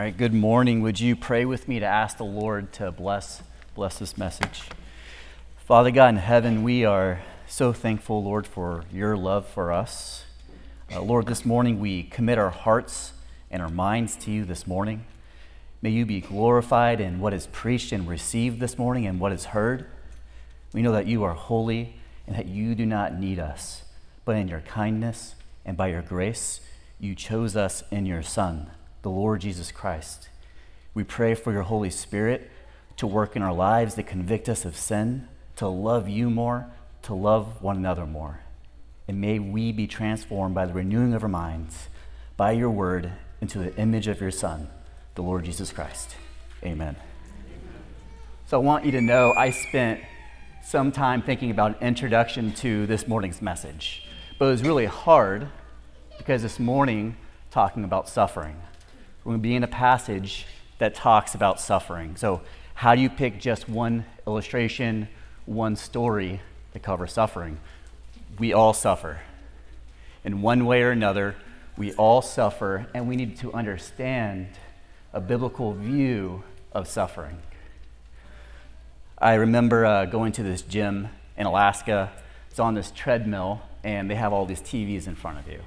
All right, good morning. Would you pray with me to ask the Lord to bless bless this message? Father God in heaven, we are so thankful, Lord, for your love for us. Uh, Lord, this morning we commit our hearts and our minds to you this morning. May you be glorified in what is preached and received this morning and what is heard. We know that you are holy and that you do not need us, but in your kindness and by your grace, you chose us in your Son the Lord Jesus Christ. We pray for your Holy Spirit to work in our lives, to convict us of sin, to love you more, to love one another more. And may we be transformed by the renewing of our minds, by your word, into the image of your Son, the Lord Jesus Christ. Amen. So I want you to know I spent some time thinking about an introduction to this morning's message. But it was really hard because this morning, talking about suffering. We're going to be in a passage that talks about suffering. So, how do you pick just one illustration, one story to cover suffering? We all suffer. In one way or another, we all suffer, and we need to understand a biblical view of suffering. I remember uh, going to this gym in Alaska. It's on this treadmill, and they have all these TVs in front of you.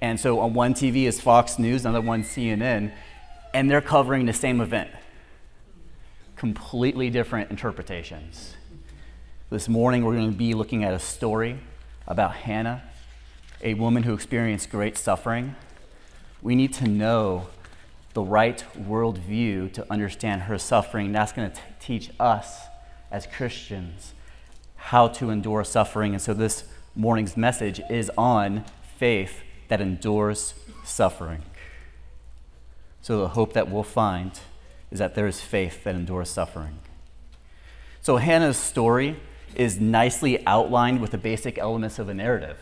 And so on one TV is Fox News, another one CNN, and they're covering the same event. Completely different interpretations. This morning we're going to be looking at a story about Hannah, a woman who experienced great suffering. We need to know the right worldview to understand her suffering. That's going to teach us as Christians how to endure suffering. And so this morning's message is on faith that endures suffering. So, the hope that we'll find is that there is faith that endures suffering. So, Hannah's story is nicely outlined with the basic elements of a narrative.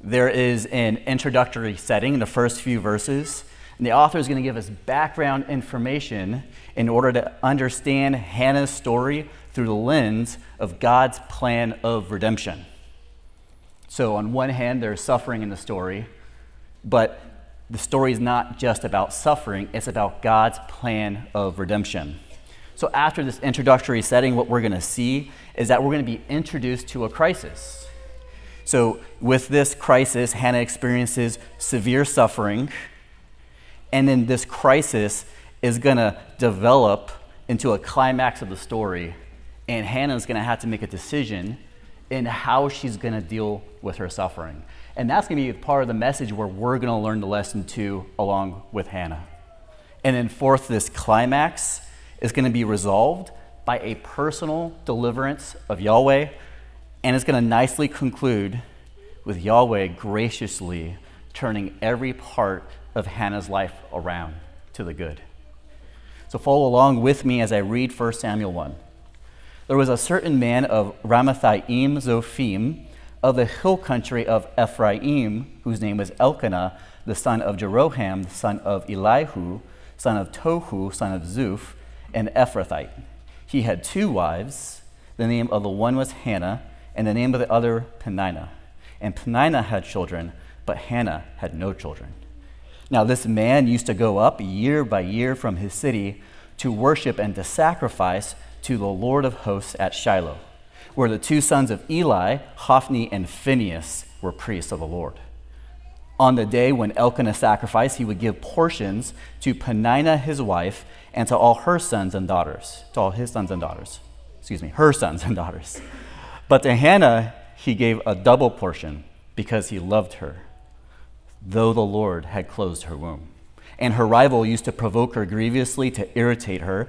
There is an introductory setting in the first few verses, and the author is going to give us background information in order to understand Hannah's story through the lens of God's plan of redemption. So, on one hand, there's suffering in the story, but the story is not just about suffering, it's about God's plan of redemption. So, after this introductory setting, what we're going to see is that we're going to be introduced to a crisis. So, with this crisis, Hannah experiences severe suffering, and then this crisis is going to develop into a climax of the story, and Hannah is going to have to make a decision in how she's going to deal with her suffering. And that's going to be part of the message where we're going to learn the lesson too, along with Hannah. And then, fourth, this climax is going to be resolved by a personal deliverance of Yahweh, and it's going to nicely conclude with Yahweh graciously turning every part of Hannah's life around to the good. So, follow along with me as I read 1 Samuel 1. There was a certain man of Ramathaim Zophim of the hill country of Ephraim, whose name was Elkanah, the son of Jeroham, the son of Elihu, son of Tohu, son of Zuph, an Ephrathite. He had two wives. The name of the one was Hannah, and the name of the other Peninnah. And Peninnah had children, but Hannah had no children. Now, this man used to go up year by year from his city to worship and to sacrifice to the Lord of hosts at Shiloh where the two sons of Eli, Hophni and Phinehas, were priests of the Lord. On the day when Elkanah sacrificed, he would give portions to Peninnah his wife and to all her sons and daughters, to all his sons and daughters. Excuse me, her sons and daughters. But to Hannah he gave a double portion because he loved her, though the Lord had closed her womb. And her rival used to provoke her grievously to irritate her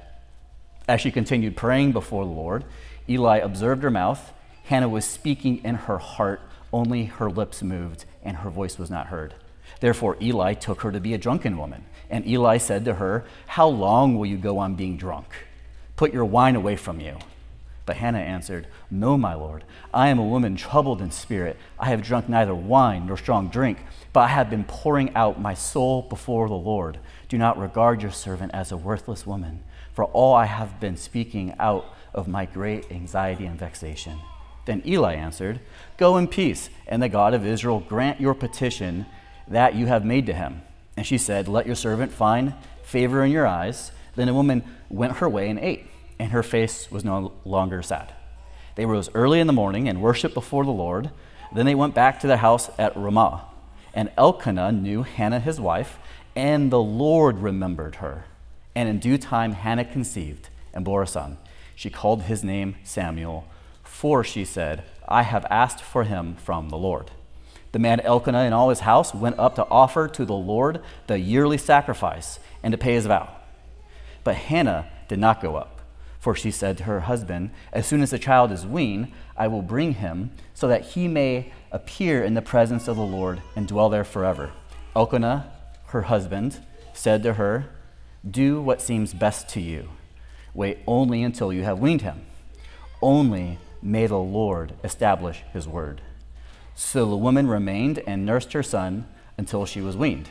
As she continued praying before the Lord, Eli observed her mouth. Hannah was speaking in her heart, only her lips moved, and her voice was not heard. Therefore, Eli took her to be a drunken woman. And Eli said to her, How long will you go on being drunk? Put your wine away from you. But Hannah answered, No, my lord. I am a woman troubled in spirit. I have drunk neither wine nor strong drink, but I have been pouring out my soul before the Lord. Do not regard your servant as a worthless woman, for all I have been speaking out of my great anxiety and vexation. Then Eli answered, Go in peace, and the God of Israel grant your petition that you have made to him. And she said, Let your servant find favor in your eyes. Then the woman went her way and ate, and her face was no longer sad. They rose early in the morning and worshiped before the Lord. Then they went back to their house at Ramah. And Elkanah knew Hannah his wife, and the Lord remembered her. And in due time, Hannah conceived and bore a son. She called his name Samuel, for she said, I have asked for him from the Lord. The man Elkanah and all his house went up to offer to the Lord the yearly sacrifice and to pay his vow. But Hannah did not go up, for she said to her husband, As soon as the child is weaned, I will bring him, so that he may appear in the presence of the Lord and dwell there forever. Elkanah, her husband, said to her, Do what seems best to you. Wait only until you have weaned him. Only may the Lord establish his word. So the woman remained and nursed her son until she was weaned,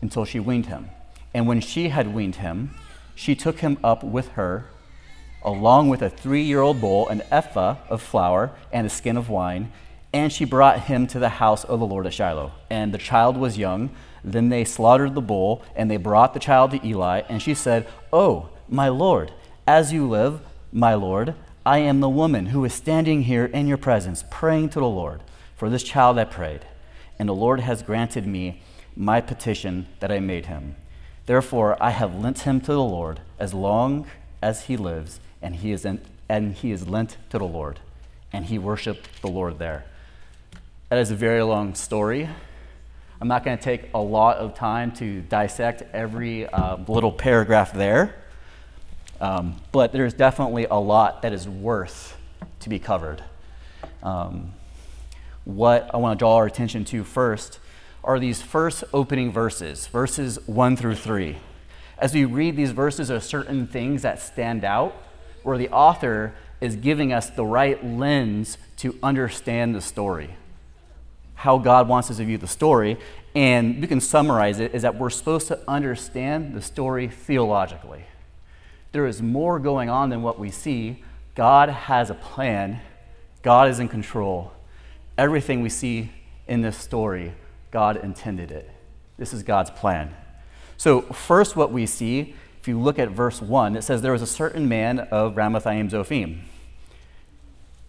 until she weaned him. And when she had weaned him, she took him up with her, along with a three year old bowl, an ephah of flour, and a skin of wine, and she brought him to the house of the Lord at Shiloh. And the child was young. Then they slaughtered the bull, and they brought the child to Eli, and she said, Oh, my Lord, as you live, my Lord, I am the woman who is standing here in your presence, praying to the Lord. For this child I prayed, and the Lord has granted me my petition that I made him. Therefore, I have lent him to the Lord as long as he lives, and he is, in, and he is lent to the Lord. And he worshiped the Lord there. That is a very long story. I'm not going to take a lot of time to dissect every uh, little paragraph there. Um, but there's definitely a lot that is worth to be covered. Um, what I want to draw our attention to first are these first opening verses, verses 1 through 3. As we read these verses, there are certain things that stand out where the author is giving us the right lens to understand the story, how God wants us to view the story. And we can summarize it is that we're supposed to understand the story theologically. There is more going on than what we see. God has a plan, God is in control. Everything we see in this story, God intended it. This is God's plan. So, first, what we see, if you look at verse 1, it says, There was a certain man of Ramathaim Zophim.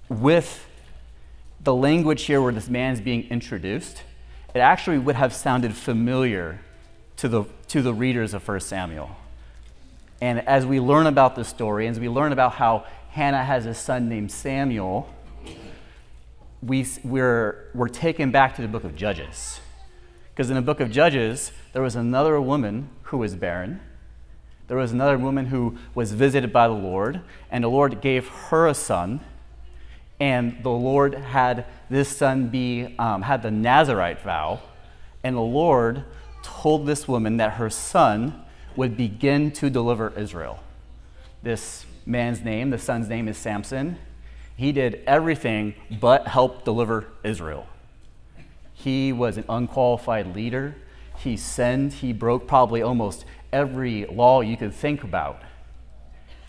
With the language here where this man is being introduced, it actually would have sounded familiar to the, to the readers of 1 Samuel. And as we learn about the story, as we learn about how Hannah has a son named Samuel, we, we're, we're taken back to the book of Judges. Because in the book of Judges, there was another woman who was barren. There was another woman who was visited by the Lord, and the Lord gave her a son. And the Lord had this son be, um, had the Nazarite vow. And the Lord told this woman that her son would begin to deliver Israel. This man's name, the son's name is Samson. He did everything but help deliver Israel. He was an unqualified leader. He sinned. He broke probably almost every law you could think about.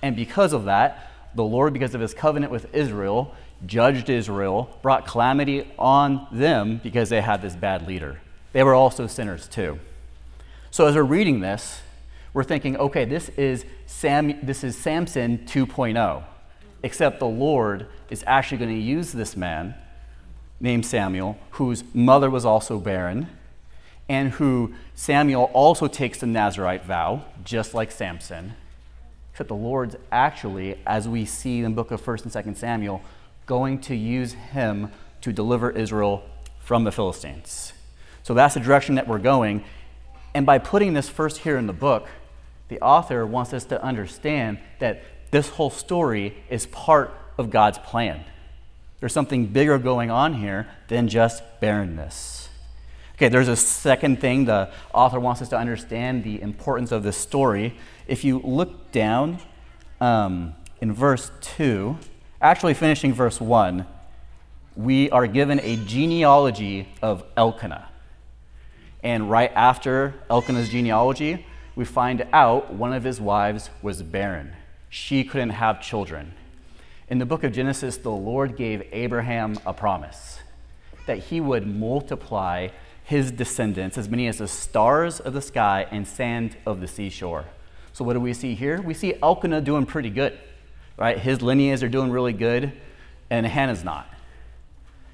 And because of that, the Lord, because of his covenant with Israel, judged Israel, brought calamity on them because they had this bad leader. They were also sinners too. So as we're reading this, we're thinking, okay, this is, Sam, this is Samson 2.0, except the Lord is actually going to use this man named Samuel, whose mother was also barren, and who Samuel also takes the Nazarite vow, just like Samson. Except the Lord's actually, as we see in the book of 1st and 2nd Samuel, going to use him to deliver Israel from the Philistines. So that's the direction that we're going. And by putting this first here in the book, the author wants us to understand that this whole story is part of God's plan. There's something bigger going on here than just barrenness. Okay, there's a second thing the author wants us to understand the importance of this story. If you look down um, in verse 2, actually finishing verse 1, we are given a genealogy of Elkanah. And right after Elkanah's genealogy, we find out one of his wives was barren. She couldn't have children. In the book of Genesis, the Lord gave Abraham a promise that he would multiply his descendants as many as the stars of the sky and sand of the seashore. So, what do we see here? We see Elkanah doing pretty good, right? His lineages are doing really good, and Hannah's not.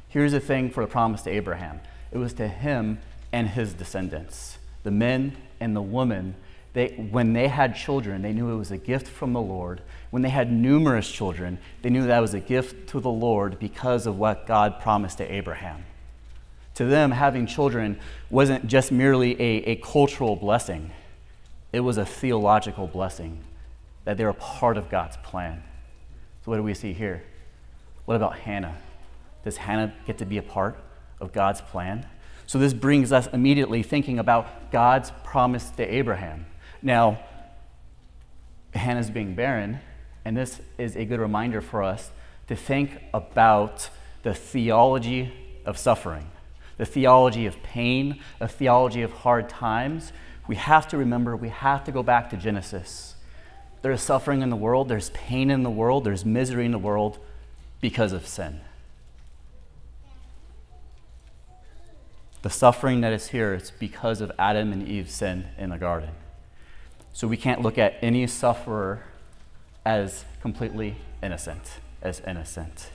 Here's the thing for the promise to Abraham it was to him and his descendants, the men and the women. They, when they had children, they knew it was a gift from the Lord. When they had numerous children, they knew that was a gift to the Lord because of what God promised to Abraham. To them, having children wasn't just merely a, a cultural blessing, it was a theological blessing that they were part of God's plan. What do we see here? What about Hannah? Does Hannah get to be a part of God's plan? So this brings us immediately thinking about God's promise to Abraham. Now, Hannah's being barren, and this is a good reminder for us to think about the theology of suffering, the theology of pain, the theology of hard times. We have to remember, we have to go back to Genesis. There's suffering in the world, there's pain in the world, there's misery in the world because of sin. The suffering that is here is because of Adam and Eve's sin in the garden. So we can't look at any sufferer as completely innocent, as innocent.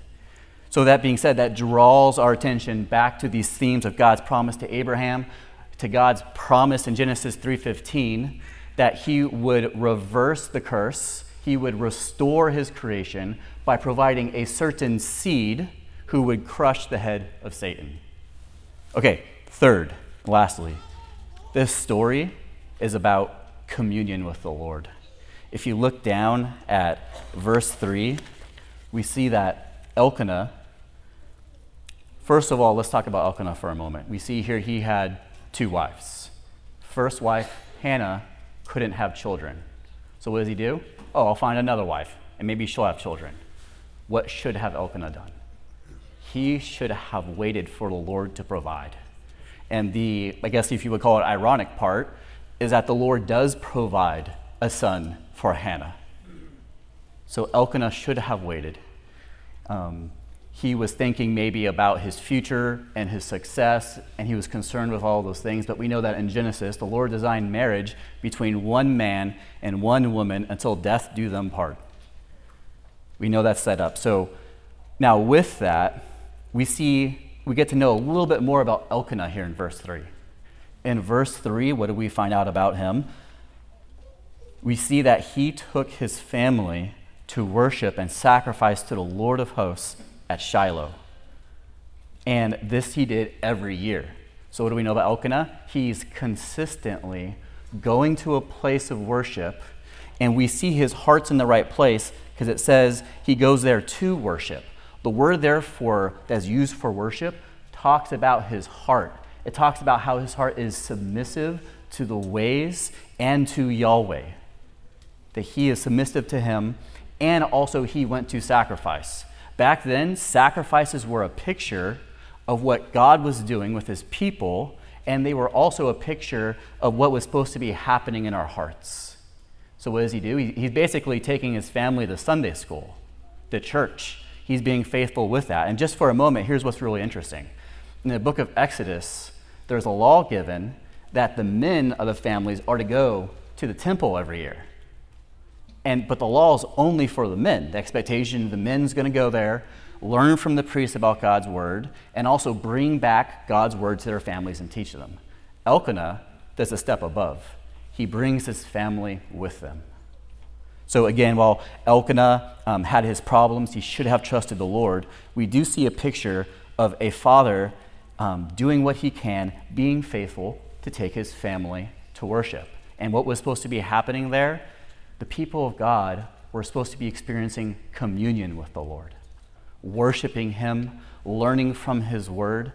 So that being said, that draws our attention back to these themes of God's promise to Abraham, to God's promise in Genesis 3:15 that he would reverse the curse, he would restore his creation by providing a certain seed who would crush the head of Satan. Okay, Third, lastly, this story is about communion with the Lord. If you look down at verse 3, we see that Elkanah, first of all, let's talk about Elkanah for a moment. We see here he had two wives. First wife, Hannah, couldn't have children. So what does he do? Oh, I'll find another wife, and maybe she'll have children. What should have Elkanah done? He should have waited for the Lord to provide. And the, I guess if you would call it ironic part, is that the Lord does provide a son for Hannah. So Elkanah should have waited. Um, he was thinking maybe about his future and his success, and he was concerned with all those things. But we know that in Genesis, the Lord designed marriage between one man and one woman until death do them part. We know that's set up. So now, with that, we see we get to know a little bit more about Elkanah here in verse 3. In verse 3, what do we find out about him? We see that he took his family to worship and sacrifice to the Lord of hosts at Shiloh. And this he did every year. So, what do we know about Elkanah? He's consistently going to a place of worship, and we see his heart's in the right place because it says he goes there to worship. The word, therefore, that's used for worship talks about his heart. It talks about how his heart is submissive to the ways and to Yahweh. That he is submissive to him, and also he went to sacrifice. Back then, sacrifices were a picture of what God was doing with his people, and they were also a picture of what was supposed to be happening in our hearts. So, what does he do? He's basically taking his family to Sunday school, to church he's being faithful with that. And just for a moment, here's what's really interesting. In the book of Exodus, there's a law given that the men of the families are to go to the temple every year. And, but the law is only for the men. The expectation the men's going to go there, learn from the priests about God's word, and also bring back God's word to their families and teach them. Elkanah does a step above. He brings his family with them. So, again, while Elkanah um, had his problems, he should have trusted the Lord, we do see a picture of a father um, doing what he can, being faithful to take his family to worship. And what was supposed to be happening there? The people of God were supposed to be experiencing communion with the Lord, worshiping him, learning from his word,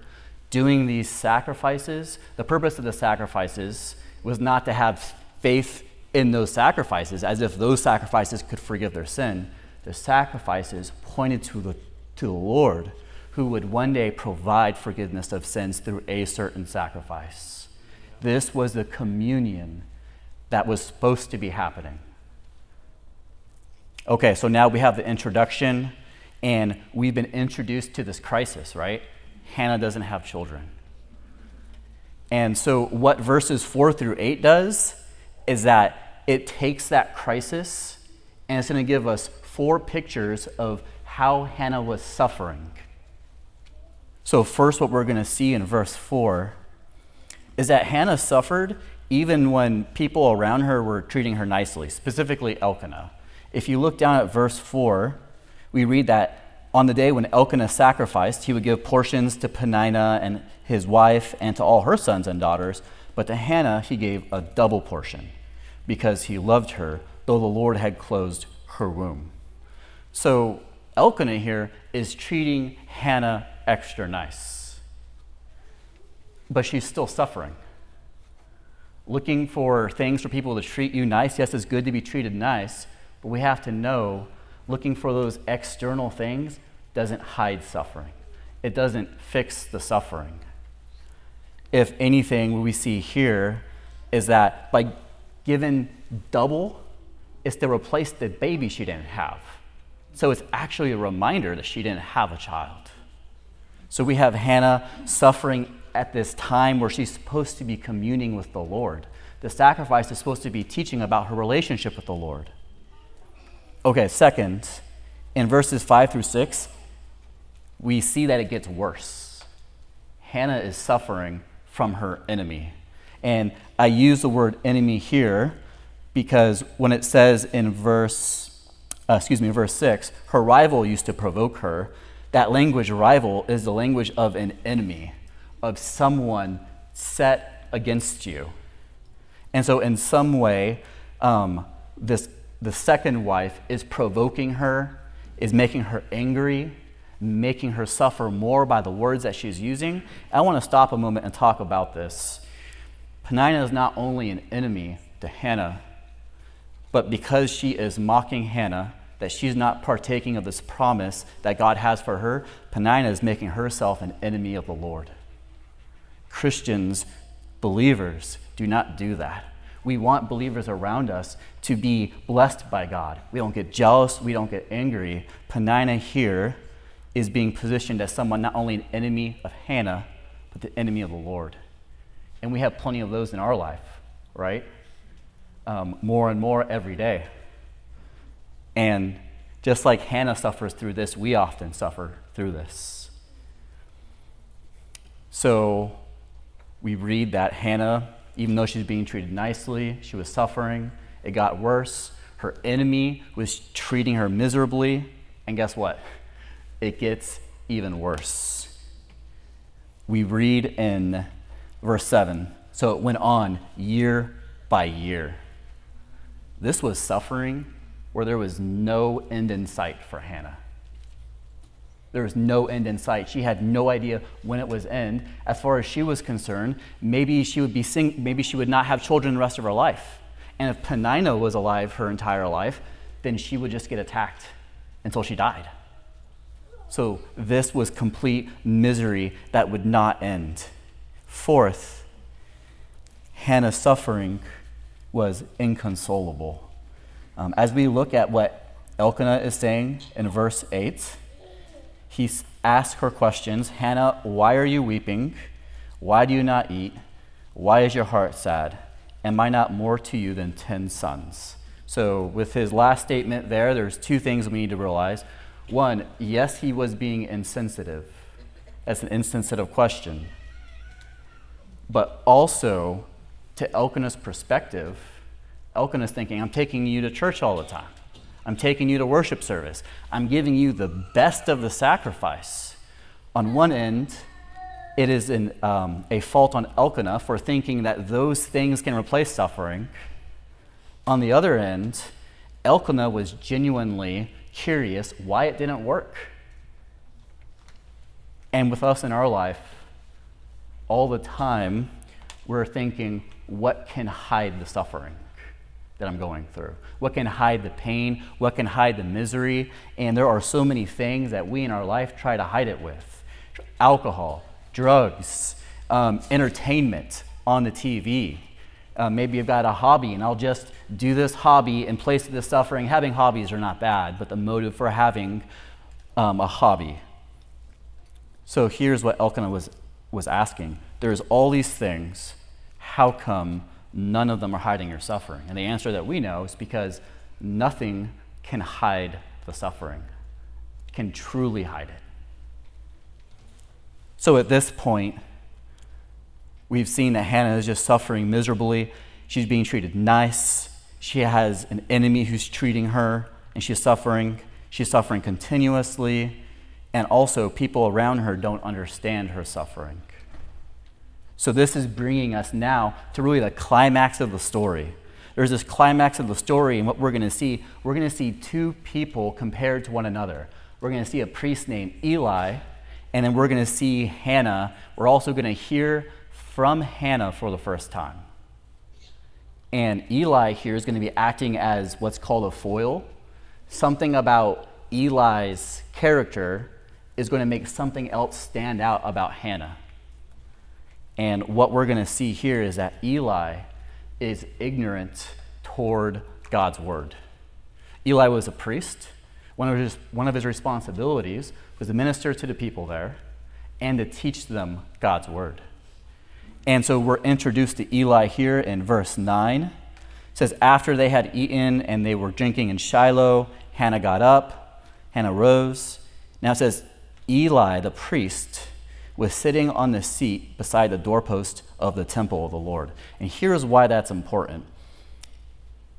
doing these sacrifices. The purpose of the sacrifices was not to have faith in those sacrifices as if those sacrifices could forgive their sin. The sacrifices pointed to the, to the Lord who would one day provide forgiveness of sins through a certain sacrifice. This was the communion that was supposed to be happening. Okay, so now we have the introduction, and we've been introduced to this crisis, right? Hannah doesn't have children. And so, what verses 4 through 8 does is that it takes that crisis and it's going to give us four pictures of how Hannah was suffering. So, first, what we're going to see in verse 4 is that Hannah suffered even when people around her were treating her nicely, specifically Elkanah. If you look down at verse 4, we read that on the day when Elkanah sacrificed, he would give portions to Peninnah and his wife and to all her sons and daughters, but to Hannah he gave a double portion because he loved her, though the Lord had closed her womb. So Elkanah here is treating Hannah extra nice, but she's still suffering. Looking for things for people to treat you nice. Yes, it's good to be treated nice, but we have to know looking for those external things doesn't hide suffering, it doesn't fix the suffering if anything, what we see here is that by giving double, it's to replace the baby she didn't have. So it's actually a reminder that she didn't have a child. So we have Hannah suffering at this time where she's supposed to be communing with the Lord. The sacrifice is supposed to be teaching about her relationship with the Lord. Okay, second, in verses 5 through 6, we see that it gets worse. Hannah is suffering from her enemy. And I use the word enemy here because when it says in verse, uh, excuse me, verse 6, her rival used to provoke her, that language, rival, is the language of an enemy, of someone set against you. And so, in some way, um, this, the second wife is provoking her, is making her angry, making her suffer more by the words that she's using. I want to stop a moment and talk about this. Peninnah is not only an enemy to Hannah, but because she is mocking Hannah, that she's not partaking of this promise that God has for her, Peninnah is making herself an enemy of the Lord. Christians, believers, do not do that. We want believers around us to be blessed by God. We don't get jealous, we don't get angry. Peninnah here is being positioned as someone not only an enemy of Hannah, but the enemy of the Lord. And we have plenty of those in our life, right? Um, more and more every day. And just like Hannah suffers through this, we often suffer through this. So we read that Hannah, even though she's being treated nicely, she was suffering. It got worse. Her enemy was treating her miserably. And guess what? it gets even worse. We read in verse 7 so it went on year by year. This was suffering where there was no end in sight for Hannah. There was no end in sight. She had no idea when it was end. As far as she was concerned, maybe she would be sing- maybe she would not have children the rest of her life. And if Peninnah was alive her entire life, then she would just get attacked until she died. So this was complete misery that would not end. Fourth, Hannah's suffering was inconsolable. Um, as we look at what Elkanah is saying in verse 8, he asks her questions Hannah, why are you weeping? Why do you not eat? Why is your heart sad? Am I not more to you than ten sons? So, with his last statement there, there's two things we need to realize. One, yes, he was being insensitive. That's an insensitive question. but also to Elkanah's perspective, Elkanah's thinking, I'm taking you to church all the time. I'm taking you to worship service. I'm giving you the best of the sacrifice. On one end, it is an, um, a fault on Elkanah for thinking that those things can replace suffering. On the other end, Elkanah was genuinely curious why it didn't work. And with us in our life, all the time, we're thinking, what can hide the suffering that I'm going through? What can hide the pain? What can hide the misery? And there are so many things that we in our life try to hide it with alcohol, drugs, um, entertainment on the TV. Uh, maybe you've got a hobby, and I'll just do this hobby in place of the suffering. Having hobbies are not bad, but the motive for having um, a hobby. So here's what Elkanah was, was asking There's all these things. How come none of them are hiding your suffering? And the answer that we know is because nothing can hide the suffering, can truly hide it. So at this point, we've seen that Hannah is just suffering miserably. She's being treated nice. She has an enemy who's treating her, and she's suffering. She's suffering continuously. And also, people around her don't understand her suffering. So, this is bringing us now to really the climax of the story. There's this climax of the story, and what we're going to see, we're going to see two people compared to one another. We're going to see a priest named Eli and then we're going to see Hannah. We're also going to hear from Hannah for the first time. And Eli here is going to be acting as what's called a foil. Something about Eli's character is going to make something else stand out about Hannah. And what we're going to see here is that Eli is ignorant toward God's word. Eli was a priest. One of his, one of his responsibilities was to minister to the people there and to teach them God's word. And so we're introduced to Eli here in verse 9. It says, After they had eaten and they were drinking in Shiloh, Hannah got up, Hannah rose. Now it says, Eli the priest was sitting on the seat beside the doorpost of the temple of the Lord. And here's why that's important.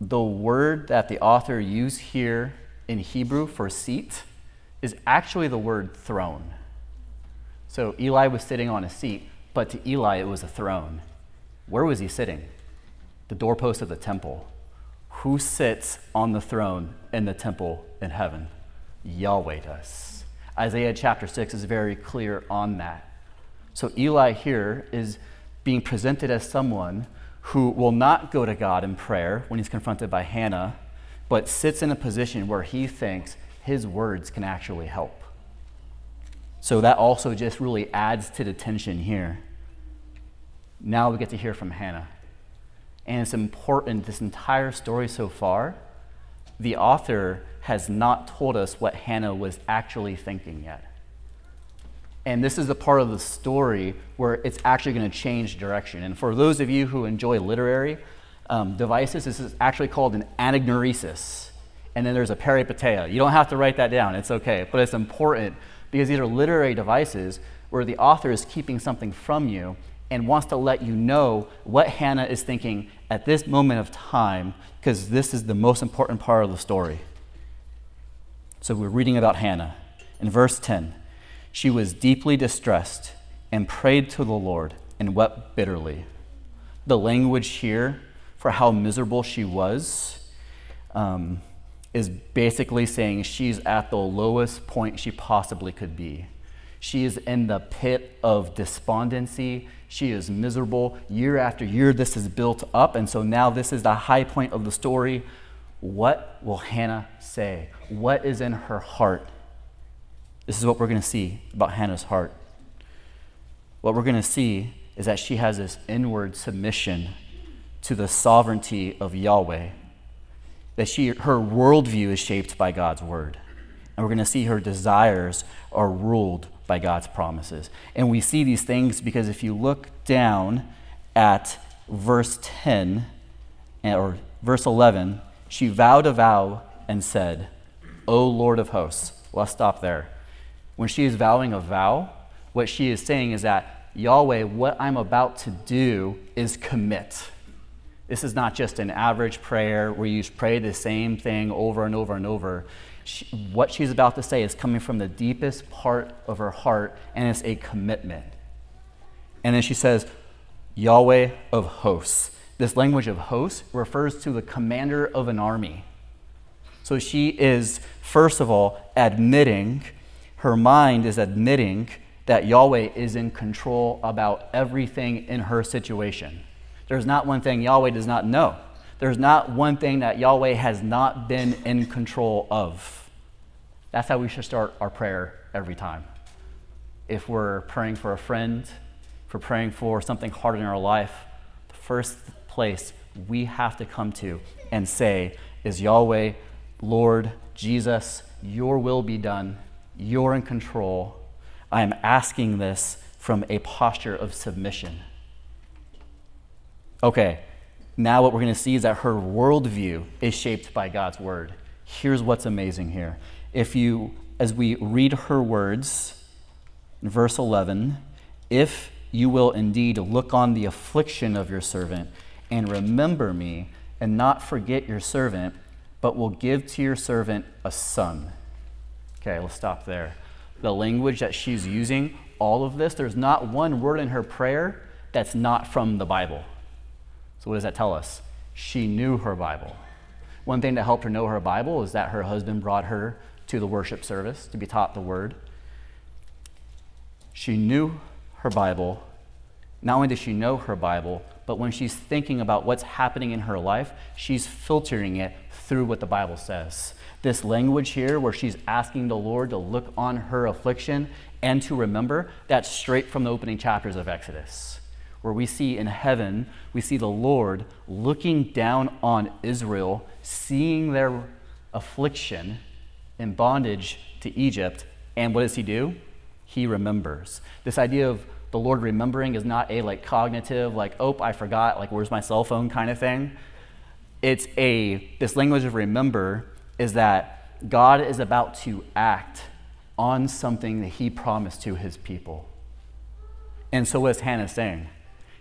The word that the author used here in Hebrew for seat is actually the word throne. So Eli was sitting on a seat, but to Eli it was a throne. Where was he sitting? The doorpost of the temple. Who sits on the throne in the temple in heaven? Yahweh does. Isaiah chapter 6 is very clear on that. So Eli here is being presented as someone who will not go to God in prayer when he's confronted by Hannah, but sits in a position where he thinks his words can actually help. So that also just really adds to the tension here. Now we get to hear from Hannah. And it's important, this entire story so far, the author has not told us what Hannah was actually thinking yet. And this is the part of the story where it's actually going to change direction. And for those of you who enjoy literary um, devices, this is actually called an anagnorisis and then there's a peripeteia. You don't have to write that down, it's okay. But it's important because these are literary devices where the author is keeping something from you and wants to let you know what Hannah is thinking at this moment of time because this is the most important part of the story. So we're reading about Hannah. In verse 10, she was deeply distressed and prayed to the Lord and wept bitterly. The language here for how miserable she was. Um, is basically saying she's at the lowest point she possibly could be. She is in the pit of despondency. She is miserable. Year after year, this is built up. And so now this is the high point of the story. What will Hannah say? What is in her heart? This is what we're going to see about Hannah's heart. What we're going to see is that she has this inward submission to the sovereignty of Yahweh that she, her worldview is shaped by God's word. And we're going to see her desires are ruled by God's promises. And we see these things because if you look down at verse 10 eh, or verse 11, she vowed a vow and said, O Lord of hosts. Let's stop there. When she is vowing a vow, what she is saying is that Yahweh, what I'm about to do is commit. This is not just an average prayer where you pray the same thing over and over and over. She, what she's about to say is coming from the deepest part of her heart, and it's a commitment. And then she says, Yahweh of hosts. This language of hosts refers to the commander of an army. So she is, first of all, admitting, her mind is admitting that Yahweh is in control about everything in her situation. There's not one thing Yahweh does not know. There's not one thing that Yahweh has not been in control of. That's how we should start our prayer every time. If we're praying for a friend, if we're praying for something hard in our life, the first place we have to come to and say is Yahweh, Lord, Jesus, your will be done. You're in control. I am asking this from a posture of submission. Okay, now what we're going to see is that her worldview is shaped by God's word. Here's what's amazing here. If you, as we read her words, verse 11, if you will indeed look on the affliction of your servant and remember me and not forget your servant, but will give to your servant a son. Okay, let's stop there. The language that she's using, all of this, there's not one word in her prayer that's not from the Bible. So, what does that tell us? She knew her Bible. One thing that helped her know her Bible is that her husband brought her to the worship service to be taught the word. She knew her Bible. Not only does she know her Bible, but when she's thinking about what's happening in her life, she's filtering it through what the Bible says. This language here, where she's asking the Lord to look on her affliction and to remember, that's straight from the opening chapters of Exodus where we see in heaven, we see the Lord looking down on Israel, seeing their affliction in bondage to Egypt. And what does he do? He remembers. This idea of the Lord remembering is not a like cognitive, like, oh, I forgot, like, where's my cell phone kind of thing. It's a, this language of remember is that God is about to act on something that he promised to his people. And so is Hannah saying?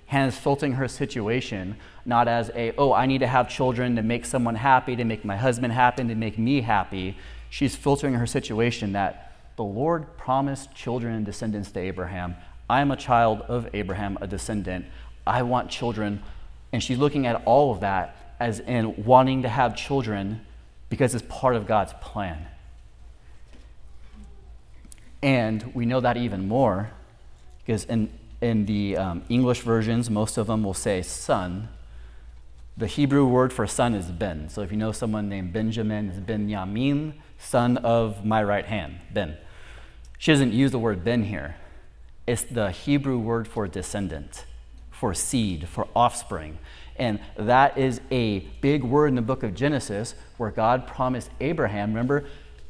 Hannah's filtering her situation not as a, oh, I need to have children to make someone happy, to make my husband happy, to make me happy. She's filtering her situation that the Lord promised children and descendants to Abraham. I am a child of Abraham, a descendant. I want children. And she's looking at all of that as in wanting to have children because it's part of God's plan. And we know that even more because in in the um, English versions, most of them will say son. The Hebrew word for son is Ben. So if you know someone named Benjamin, it's Benjamin, son of my right hand, Ben. She doesn't use the word Ben here. It's the Hebrew word for descendant, for seed, for offspring. And that is a big word in the book of Genesis where God promised Abraham, remember,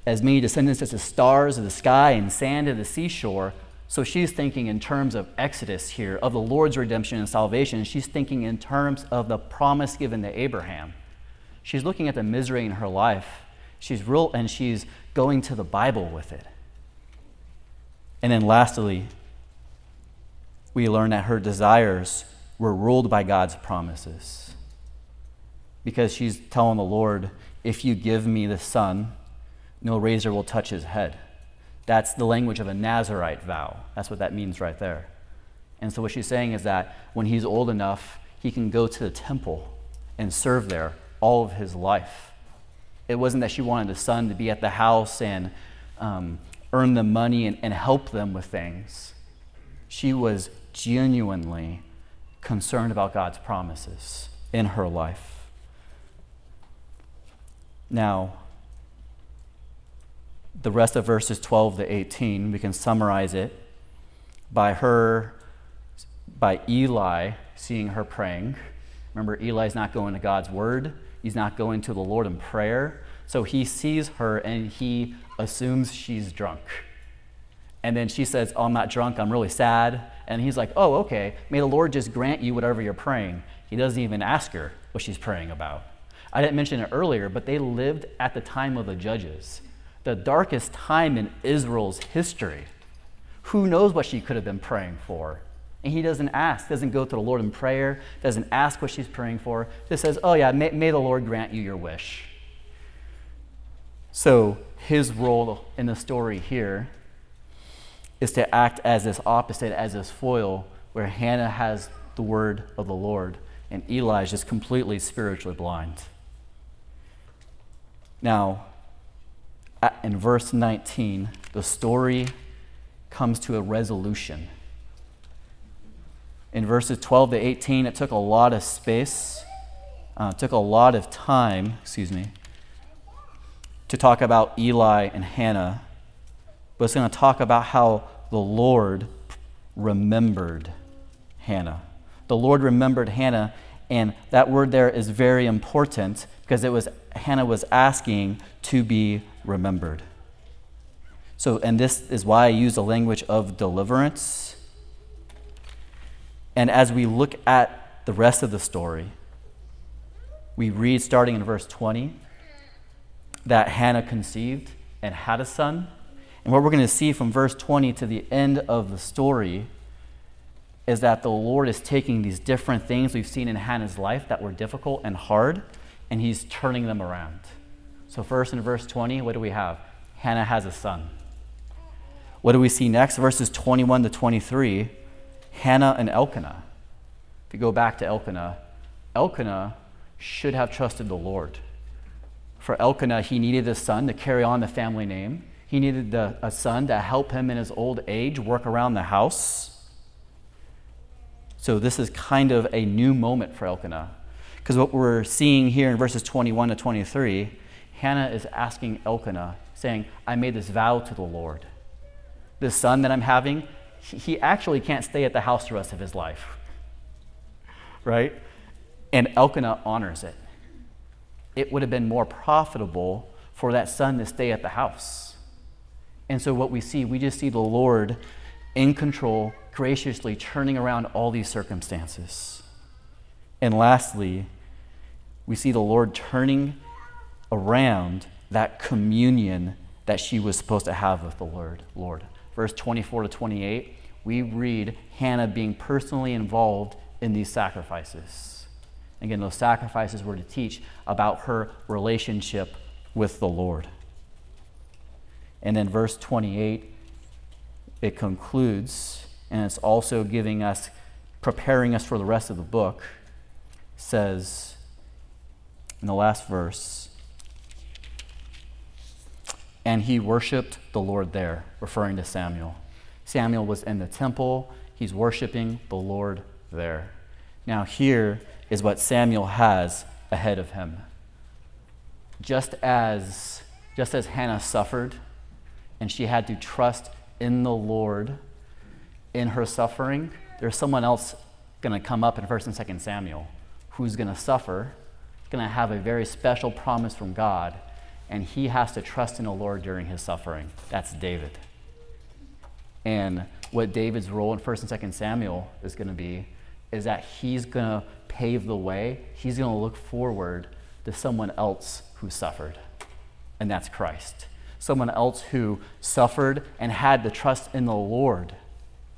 as many descendants as the stars of the sky and sand of the seashore, so she's thinking in terms of Exodus here, of the Lord's redemption and salvation. She's thinking in terms of the promise given to Abraham. She's looking at the misery in her life. She's real and she's going to the Bible with it. And then lastly, we learn that her desires were ruled by God's promises. Because she's telling the Lord, if you give me the son, no razor will touch his head. That's the language of a Nazarite vow. That's what that means right there. And so, what she's saying is that when he's old enough, he can go to the temple and serve there all of his life. It wasn't that she wanted the son to be at the house and um, earn the money and, and help them with things. She was genuinely concerned about God's promises in her life. Now, the rest of verses 12 to 18, we can summarize it by her, by Eli seeing her praying. Remember, Eli's not going to God's word, he's not going to the Lord in prayer. So he sees her and he assumes she's drunk. And then she says, Oh, I'm not drunk, I'm really sad. And he's like, Oh, okay, may the Lord just grant you whatever you're praying. He doesn't even ask her what she's praying about. I didn't mention it earlier, but they lived at the time of the judges the darkest time in Israel's history. Who knows what she could have been praying for? And he doesn't ask, doesn't go to the Lord in prayer, doesn't ask what she's praying for. Just says, Oh, yeah, may, may the Lord grant you your wish. So his role in the story here is to act as this opposite, as this foil, where Hannah has the word of the Lord and Eli is just completely spiritually blind. Now, in verse 19, the story comes to a resolution. In verses 12 to 18, it took a lot of space, uh, took a lot of time, excuse me, to talk about Eli and Hannah, but it's going to talk about how the Lord remembered Hannah. The Lord remembered Hannah, and that word there is very important because it was Hannah was asking to be remembered. So, and this is why I use the language of deliverance. And as we look at the rest of the story, we read starting in verse 20 that Hannah conceived and had a son. And what we're going to see from verse 20 to the end of the story is that the Lord is taking these different things we've seen in Hannah's life that were difficult and hard, and He's turning them around. So, first in verse 20, what do we have? Hannah has a son. What do we see next? Verses 21 to 23, Hannah and Elkanah. If you go back to Elkanah, Elkanah should have trusted the Lord. For Elkanah, he needed a son to carry on the family name. He needed the, a son to help him in his old age work around the house. So, this is kind of a new moment for Elkanah. Because what we're seeing here in verses 21 to 23, Hannah is asking Elkanah, saying, I made this vow to the Lord. This son that I'm having, he actually can't stay at the house the rest of his life. Right? And Elkanah honors it it would have been more profitable for that son to stay at the house. And so, what we see, we just see the Lord in control, graciously turning around all these circumstances. And lastly, we see the Lord turning around that communion that she was supposed to have with the Lord. Lord. Verse 24 to 28, we read Hannah being personally involved in these sacrifices. Again, those sacrifices were to teach about her relationship with the Lord. And then verse 28, it concludes, and it's also giving us, preparing us for the rest of the book, says in the last verse, and he worshiped the Lord there, referring to Samuel. Samuel was in the temple, he's worshiping the Lord there. Now, here, is what Samuel has ahead of him. Just as, just as Hannah suffered and she had to trust in the Lord in her suffering, there's someone else going to come up in 1st and 2nd Samuel who's going to suffer, going to have a very special promise from God, and he has to trust in the Lord during his suffering. That's David. And what David's role in 1st and 2nd Samuel is going to be is that he's going to pave the way, he's going to look forward to someone else who suffered, and that's Christ. Someone else who suffered and had to trust in the Lord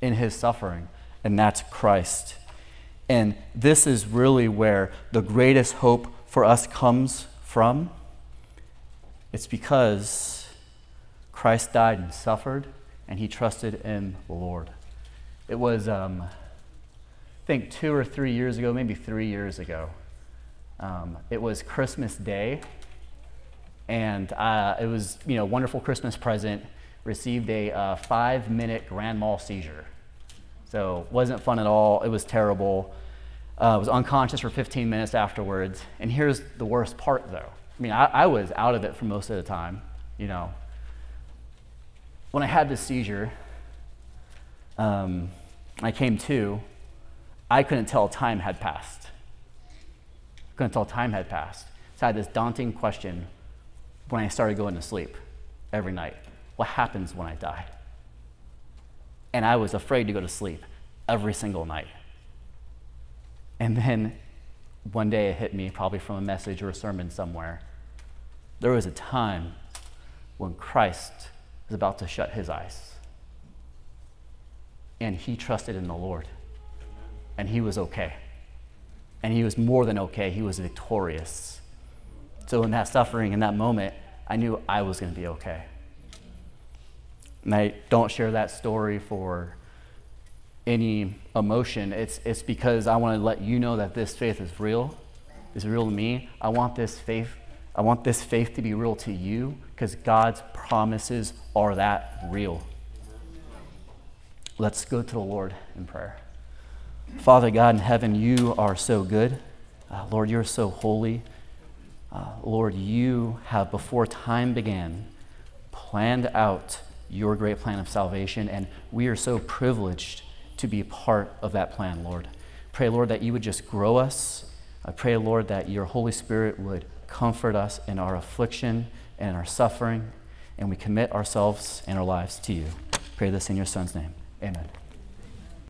in his suffering, and that's Christ. And this is really where the greatest hope for us comes from. It's because Christ died and suffered, and he trusted in the Lord. It was. Um, I think two or three years ago, maybe three years ago. Um, it was Christmas Day, and uh, it was you know wonderful Christmas present. Received a uh, five-minute grand mal seizure, so wasn't fun at all. It was terrible. Uh, was unconscious for 15 minutes afterwards. And here's the worst part, though. I mean, I, I was out of it for most of the time. You know, when I had this seizure, um, I came to I couldn't tell time had passed. Couldn't tell time had passed. So I had this daunting question when I started going to sleep every night what happens when I die? And I was afraid to go to sleep every single night. And then one day it hit me, probably from a message or a sermon somewhere. There was a time when Christ was about to shut his eyes. And he trusted in the Lord and he was okay. And he was more than okay, he was victorious. So, in that suffering, in that moment, I knew I was going to be okay. And I don't share that story for any emotion. It's, it's because I want to let you know that this faith is real, is real to me. I want this faith, I want this faith to be real to you because God's promises are that real. Let's go to the Lord in prayer. Father God in heaven, you are so good. Uh, Lord, you're so holy. Uh, Lord, you have, before time began, planned out your great plan of salvation, and we are so privileged to be part of that plan, Lord. Pray, Lord, that you would just grow us. I pray, Lord, that your Holy Spirit would comfort us in our affliction and our suffering, and we commit ourselves and our lives to you. Pray this in your Son's name. Amen.